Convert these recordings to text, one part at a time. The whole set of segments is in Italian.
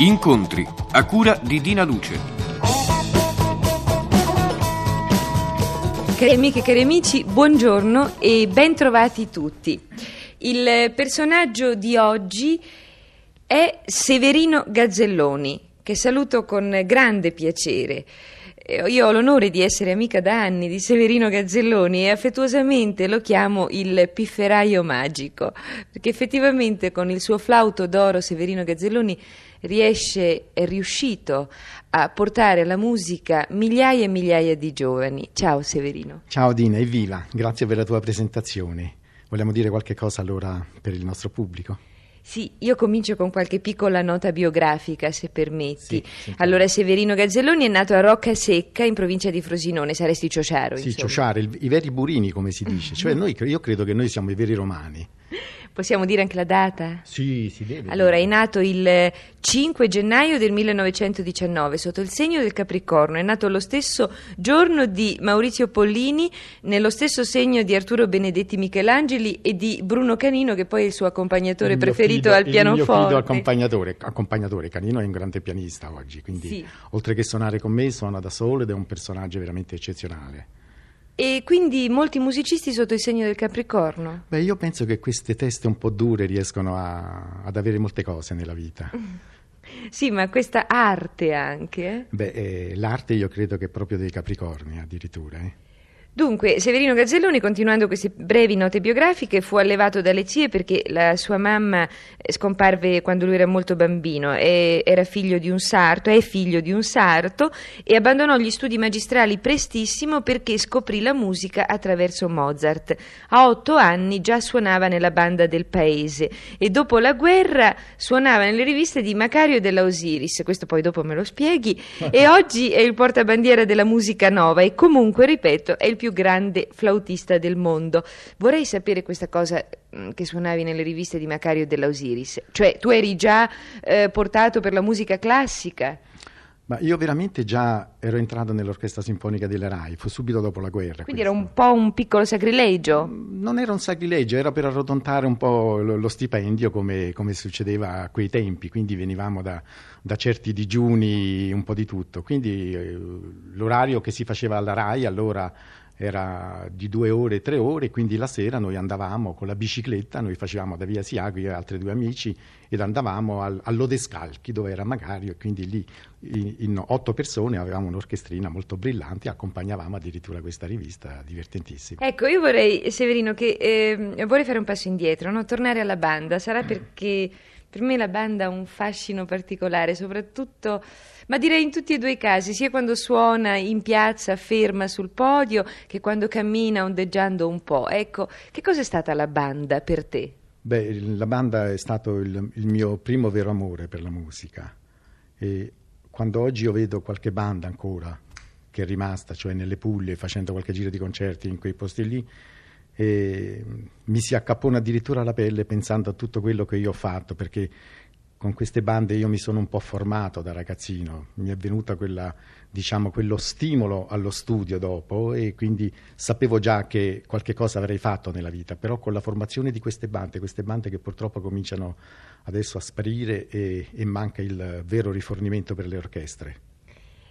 Incontri a cura di Dina Luce. Cari amiche e cari amici, buongiorno e ben trovati tutti. Il personaggio di oggi è Severino Gazzelloni, che saluto con grande piacere. Io ho l'onore di essere amica da anni di Severino Gazzelloni e affettuosamente lo chiamo il pifferaio magico, perché effettivamente con il suo flauto d'oro Severino Gazzelloni riesce, è riuscito a portare alla musica migliaia e migliaia di giovani. Ciao Severino. Ciao Dina, evviva, grazie per la tua presentazione. Vogliamo dire qualche cosa allora per il nostro pubblico? Sì, io comincio con qualche piccola nota biografica, se permetti. Sì, allora, Severino Gazzelloni è nato a Rocca Secca, in provincia di Frosinone, saresti ciociaro. Sì, insomma. ciociaro, il, i veri burini, come si dice. Cioè, noi, io credo che noi siamo i veri romani. Possiamo dire anche la data? Sì, si deve. Allora, è nato il 5 gennaio del 1919 sotto il segno del Capricorno. È nato lo stesso giorno di Maurizio Pollini, nello stesso segno di Arturo Benedetti Michelangeli e di Bruno Canino, che poi è il suo accompagnatore il preferito fido, al pianoforte. Il mio fido accompagnatore, accompagnatore. Canino è un grande pianista oggi, quindi sì. oltre che suonare con me, suona da solo ed è un personaggio veramente eccezionale. E quindi molti musicisti sotto il segno del Capricorno? Beh, io penso che queste teste un po' dure riescono a, ad avere molte cose nella vita. Sì, ma questa arte anche? Eh? Beh, eh, l'arte io credo che è proprio dei Capricorni addirittura. Eh? Dunque, Severino Gazzelloni, continuando queste brevi note biografiche, fu allevato dalle zie perché la sua mamma eh, scomparve quando lui era molto bambino, era figlio di un sarto, è figlio di un sarto e abbandonò gli studi magistrali prestissimo perché scoprì la musica attraverso Mozart. A otto anni già suonava nella banda del paese e dopo la guerra suonava nelle riviste di Macario della Osiris, questo poi dopo me lo spieghi, e oggi è il portabandiera della musica nova e comunque, ripeto, è il più più grande flautista del mondo. Vorrei sapere questa cosa mm, che suonavi nelle riviste di Macario della Osiris, cioè tu eri già eh, portato per la musica classica. Ma io veramente già ero entrato nell'orchestra sinfonica della RAI, fu subito dopo la guerra. Quindi questo. era un po' un piccolo sacrilegio? Mm, non era un sacrilegio, era per arrotondare un po' lo, lo stipendio come, come, succedeva a quei tempi, quindi venivamo da, da, certi digiuni, un po' di tutto. Quindi eh, l'orario che si faceva alla RAI allora era di due ore, tre ore, quindi la sera noi andavamo con la bicicletta, noi facevamo da via Siago, io e altri due amici, ed andavamo al, all'Odescalchi dove era Magario e quindi lì in, in, otto persone avevamo un'orchestrina molto brillante, accompagnavamo addirittura questa rivista divertentissima. Ecco, io vorrei, Severino, che eh, vorrei fare un passo indietro, no? tornare alla banda, sarà perché per me la banda ha un fascino particolare, soprattutto, ma direi in tutti e due i casi, sia quando suona in piazza ferma sul podio che quando cammina ondeggiando un po'. Ecco, che cosa è stata la banda per te? Beh, la banda è stato il, il mio primo vero amore per la musica e quando oggi io vedo qualche banda ancora che è rimasta, cioè nelle Puglie, facendo qualche giro di concerti in quei posti lì, e mi si accappona addirittura la pelle pensando a tutto quello che io ho fatto, perché con queste bande io mi sono un po' formato da ragazzino, mi è venuta quella, diciamo, quello stimolo allo studio dopo e quindi sapevo già che qualche cosa avrei fatto nella vita, però con la formazione di queste bande, queste bande che purtroppo cominciano adesso a sparire e, e manca il vero rifornimento per le orchestre.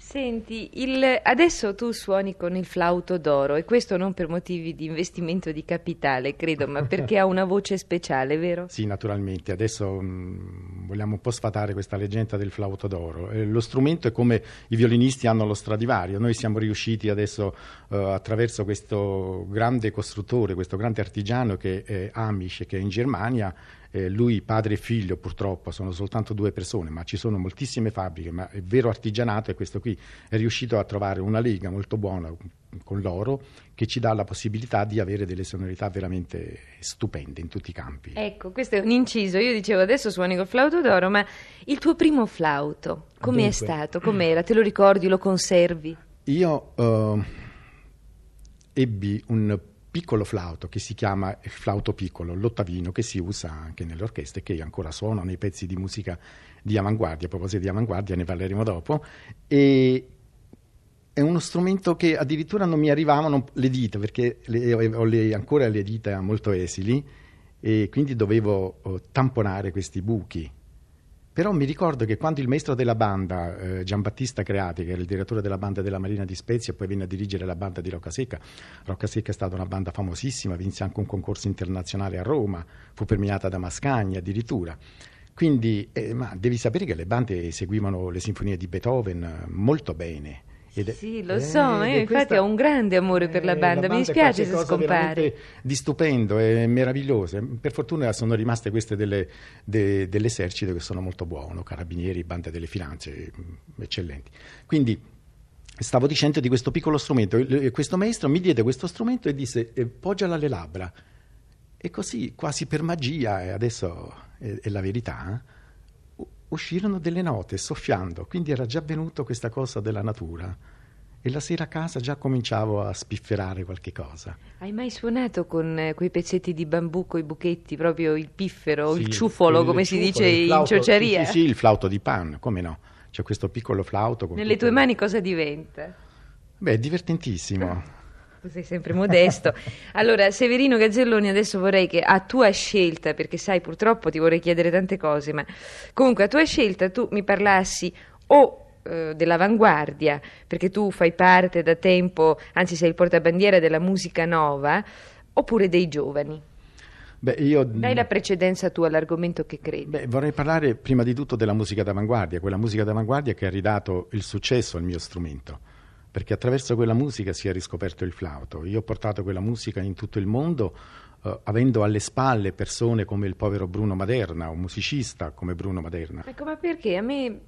Senti, il, adesso tu suoni con il flauto d'oro e questo non per motivi di investimento di capitale, credo, ma perché ha una voce speciale, vero? Sì, naturalmente. Adesso mh, mm, vogliamo un po' sfatare questa leggenda del flauto d'oro. Eh, lo strumento è come i violinisti hanno lo Stradivario. Noi siamo riusciti adesso eh, attraverso questo grande costruttore, questo grande artigiano che è Amish, che è in Germania, eh, lui padre e figlio purtroppo sono soltanto due persone, ma ci sono moltissime fabbriche, ma il vero artigianato è questo qui, è riuscito a trovare una lega molto buona con l'oro che ci dà la possibilità di avere delle sonorità veramente stupende in tutti i campi. Ecco, questo è un inciso, io dicevo adesso suoni col flauto d'oro, ma il tuo primo flauto, com'è stato? Com'era? Te lo ricordi? Lo conservi? Io uh, ebbi un piccolo flauto che si chiama il flauto piccolo, l'ottavino, che si usa anche nelle orchestre, che ancora suono nei pezzi di musica di avanguardia. A proposito di avanguardia, ne parleremo dopo. E è uno strumento che addirittura non mi arrivavano le dita, perché le, ho le, ancora le dita molto esili, e quindi dovevo oh, tamponare questi buchi Però mi ricordo che quando il maestro della banda, eh, Giambattista Creati, che era il direttore della banda della Marina di Spezia, poi venne a dirigere la banda di Roccasecca, Roccasecca è stata una banda famosissima, vinse anche un concorso internazionale a Roma, fu premiata da Mascagni addirittura. Quindi, eh, ma devi sapere che le bande eseguivano le sinfonie di Beethoven molto bene. Ed sì, lo so, eh, infatti ho un grande amore per la banda, la banda mi dispiace se scompare. Di stupendo, è meraviglioso. Per fortuna sono rimaste queste delle, de, dell'esercito che sono molto buone, carabinieri, bande delle finanze, mm, eccellenti. Quindi stavo dicendo di questo piccolo strumento, questo maestro mi diede questo strumento e disse eh, poggiala alle labbra. E così, quasi per magia, e adesso è, è la verità, eh? Uscirono delle note soffiando, quindi era già venuto questa cosa della natura. E la sera a casa già cominciavo a spifferare qualche cosa. Hai mai suonato con eh, quei pezzetti di bambù, con i buchetti, proprio il piffero, sì, il ciuffolo, come il si ciuffolo, dice flauto, in ciociaria? Sì, sì, il flauto di pan, come no? C'è questo piccolo flauto. Nelle tue mani cosa diventa? Beh, è divertentissimo. Tu sei sempre modesto. Allora, Severino Gazzelloni, adesso vorrei che a tua scelta, perché sai, purtroppo ti vorrei chiedere tante cose, ma comunque a tua scelta tu mi parlassi o eh, dell'avanguardia, perché tu fai parte da tempo, anzi sei il portabandiera della musica nova, oppure dei giovani. Beh, io, Dai la precedenza tu all'argomento che credi. Beh, vorrei parlare prima di tutto della musica d'avanguardia, quella musica d'avanguardia che ha ridato il successo al mio strumento perché attraverso quella musica si è riscoperto il flauto. Io ho portato quella musica in tutto il mondo, eh, avendo alle spalle persone come il povero Bruno Maderna, un musicista come Bruno Maderna. Ecco, ma perché? A me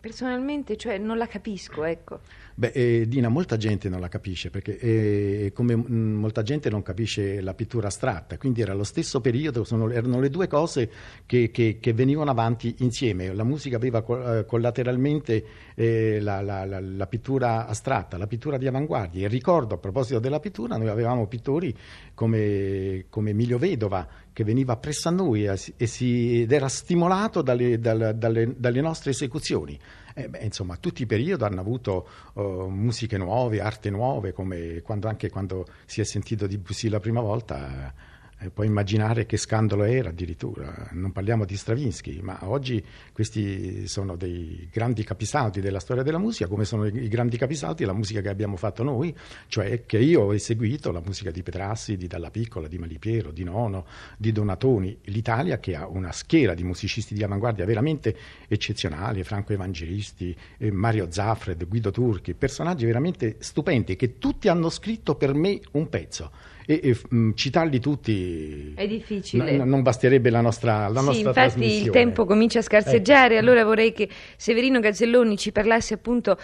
personalmente cioè, non la capisco, ecco. Beh, eh, Dina, molta gente non la capisce perché eh, come mh, mm, molta gente non capisce la pittura astratta, quindi era lo stesso periodo, sono, erano le due cose che, che, che, venivano avanti insieme. La musica aveva co- eh, collateralmente eh, la, la, la, la, pittura astratta, la pittura di avanguardia. E ricordo a proposito della pittura, noi avevamo pittori come, come Emilio Vedova che veniva presso a noi si, ed era stimolato dalle, dalle, dalle, dalle nostre esecuzioni. Eh beh, insomma, tutti i periodi hanno avuto uh, musiche nuove, arte nuove, come quando, anche quando si è sentito di Debussy la prima volta. Eh, puoi immaginare che scandalo era addirittura, non parliamo di Stravinsky, ma oggi questi sono dei grandi capisaldi della storia della musica, come sono i grandi capisaldi della musica che abbiamo fatto noi, cioè che io ho eseguito la musica di Petrassi, di Dalla Piccola, di Malipiero, di Nono, di Donatoni, l'Italia che ha una schiera di musicisti di avanguardia veramente eccezionali, Franco Evangelisti, eh, Mario Zaffred, Guido Turchi, personaggi veramente stupendi che tutti hanno scritto per me un pezzo e, e mh, mm, citarli tutti è difficile. N- non basterebbe la nostra, la sì, nostra infatti il tempo comincia a scarseggiare, ecco. allora vorrei che Severino Gazzelloni ci parlasse appunto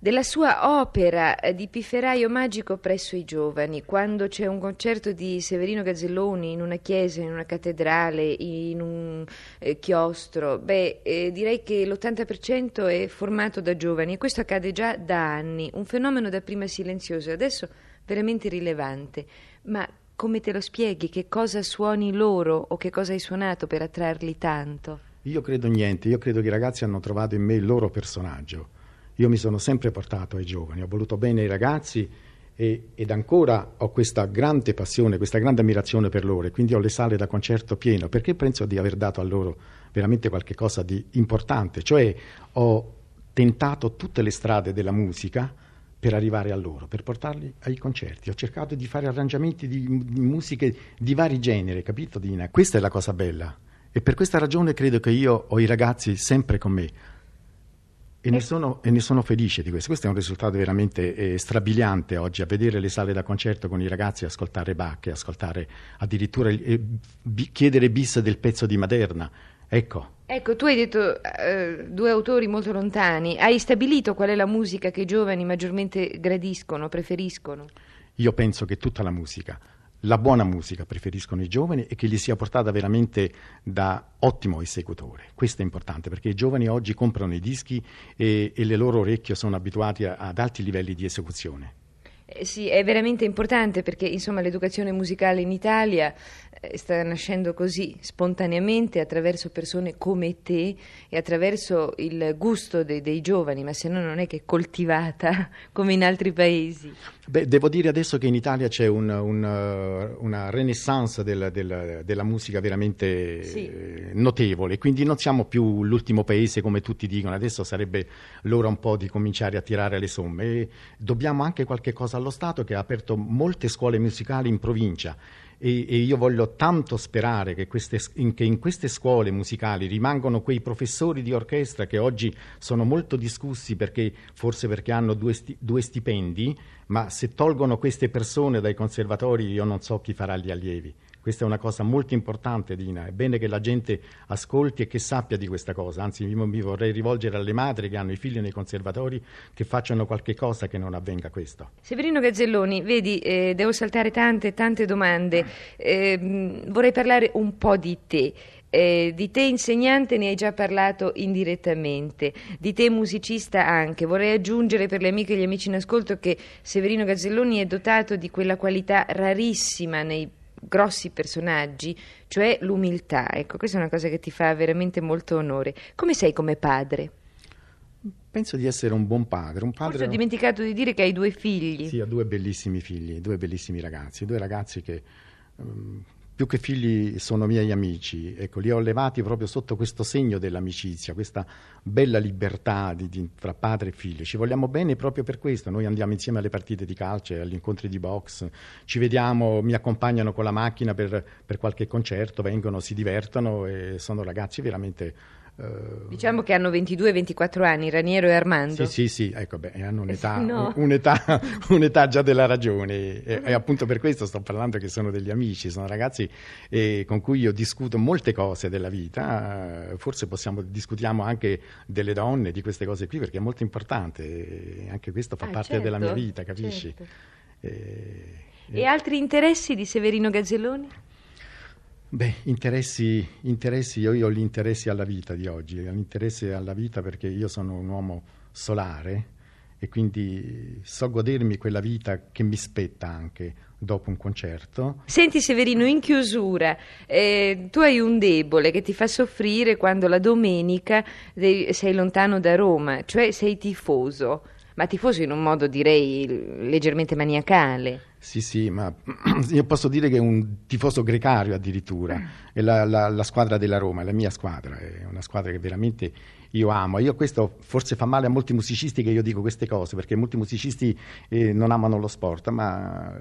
della sua opera di pifferaio magico presso i giovani, quando c'è un concerto di Severino Gazzelloni in una chiesa, in una cattedrale, in un eh, chiostro, beh, eh, direi che l'80% è formato da giovani e questo accade già da anni, un fenomeno da prima silenzioso, adesso veramente rilevante, ma come te lo spieghi? Che cosa suoni loro o che cosa hai suonato per attrarli tanto? Io credo niente, io credo che i ragazzi hanno trovato in me il loro personaggio. Io mi sono sempre portato ai giovani, ho voluto bene ai ragazzi e, ed ancora ho questa grande passione, questa grande ammirazione per loro e quindi ho le sale da concerto pieno perché penso di aver dato a loro veramente qualcosa di importante, cioè ho tentato tutte le strade della musica per arrivare a loro, per portarli ai concerti. Ho cercato di fare arrangiamenti di, di musiche di vari generi, capito Dina? Questa è la cosa bella. E per questa ragione credo che io ho i ragazzi sempre con me. E ne, sono, e ne, sono, felice di questo. Questo è un risultato veramente eh, strabiliante oggi, a vedere le sale da concerto con i ragazzi, ascoltare Bach, ascoltare addirittura eh, chiedere bis del pezzo di Maderna. Ecco, Ecco, tu hai detto eh, due autori molto lontani. Hai stabilito qual è la musica che i giovani maggiormente gradiscono, preferiscono? Io penso che tutta la musica, la buona musica preferiscono i giovani e che gli sia portata veramente da ottimo esecutore. Questo è importante perché i giovani oggi comprano i dischi e, e le loro orecchie sono abituati a, ad alti livelli di esecuzione. Eh, sì, è veramente importante perché insomma l'educazione musicale in Italia eh, sta nascendo così spontaneamente attraverso persone come te e attraverso il gusto dei, dei giovani, ma se no non è che coltivata come in altri paesi. Beh, devo dire adesso che in Italia c'è un, un, una renaissance del, del, della musica veramente sì. Eh, notevole, quindi non siamo più l'ultimo paese come tutti dicono, adesso sarebbe l'ora un po' di cominciare a tirare le somme. E dobbiamo anche qualche cosa allo Stato che ha aperto molte scuole musicali in provincia e, e io voglio tanto sperare che, queste, in, che in queste scuole musicali rimangano quei professori di orchestra che oggi sono molto discussi perché, forse perché hanno due, sti, due stipendi, ma se tolgono queste persone dai conservatori io non so chi farà gli allievi. Questa è una cosa molto importante, Dina. È bene che la gente ascolti e che sappia di questa cosa. Anzi, mi, vorrei rivolgere alle madri che hanno i figli nei conservatori che facciano qualche cosa che non avvenga questo. Severino Gazzelloni, vedi, eh, devo saltare tante, tante domande. Eh, vorrei parlare un po' di te. Eh, di te insegnante ne hai già parlato indirettamente, di te musicista anche. Vorrei aggiungere per le amiche e gli amici in ascolto che Severino Gazzelloni è dotato di quella qualità rarissima nei grossi personaggi, cioè l'umiltà. Ecco, questa è una cosa che ti fa veramente molto onore. Come sei come padre? Penso di essere un buon padre. Un padre... Forse ho dimenticato di dire che hai due figli. Sì, ho due bellissimi figli, due bellissimi ragazzi, due ragazzi che um, più che figli sono miei amici, ecco, li ho allevati proprio sotto questo segno dell'amicizia, questa bella libertà di, di, tra padre e figlio. Ci vogliamo bene proprio per questo, noi andiamo insieme alle partite di calcio, agli incontri di box, ci vediamo, mi accompagnano con la macchina per, per qualche concerto, vengono, si divertono e sono ragazzi veramente diciamo che hanno 22 24 anni, Raniero e Armando. Sì, sì, sì, ecco, beh, hanno un'età, no. un'età, un'età, già della ragione e, e, appunto per questo sto parlando che sono degli amici, sono ragazzi eh, con cui io discuto molte cose della vita, forse possiamo, discutiamo anche delle donne, di queste cose qui perché è molto importante, e anche questo fa ah, parte certo, della mia vita, capisci? Certo. E, e altri interessi di Severino Gazzelloni? Beh, interessi, interessi, io, io ho gli interessi alla vita di oggi, l'interesse alla vita perché io sono un uomo solare e quindi so godermi quella vita che mi spetta anche dopo un concerto. Senti Severino, in chiusura, eh, tu hai un debole che ti fa soffrire quando la domenica sei lontano da Roma, cioè sei tifoso ma tifoso in un modo direi leggermente maniacale. Sì, sì, ma io posso dire che è un tifoso grecario addirittura, è la, la, la, squadra della Roma, è la mia squadra, è una squadra che veramente io amo. Io questo forse fa male a molti musicisti che io dico queste cose, perché molti musicisti eh, non amano lo sport, ma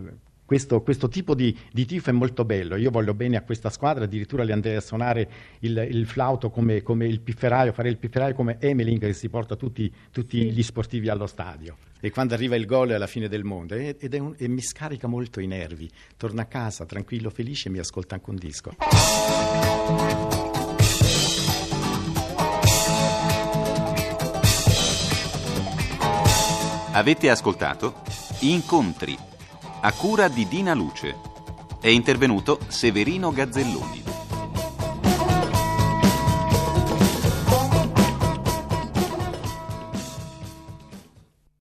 questo, questo tipo di, di, tifo è molto bello. Io voglio bene a questa squadra, addirittura le andrei a suonare il, il flauto come, come, il pifferaio, fare il pifferaio come Emeling che si porta tutti, tutti sì. gli sportivi allo stadio. E quando arriva il gol è alla fine del mondo e, un, e mi scarica molto i nervi. Torno a casa tranquillo, felice e mi ascolta anche un disco. Avete ascoltato Incontri a cura di Dina Luce. È intervenuto Severino Gazzelloni.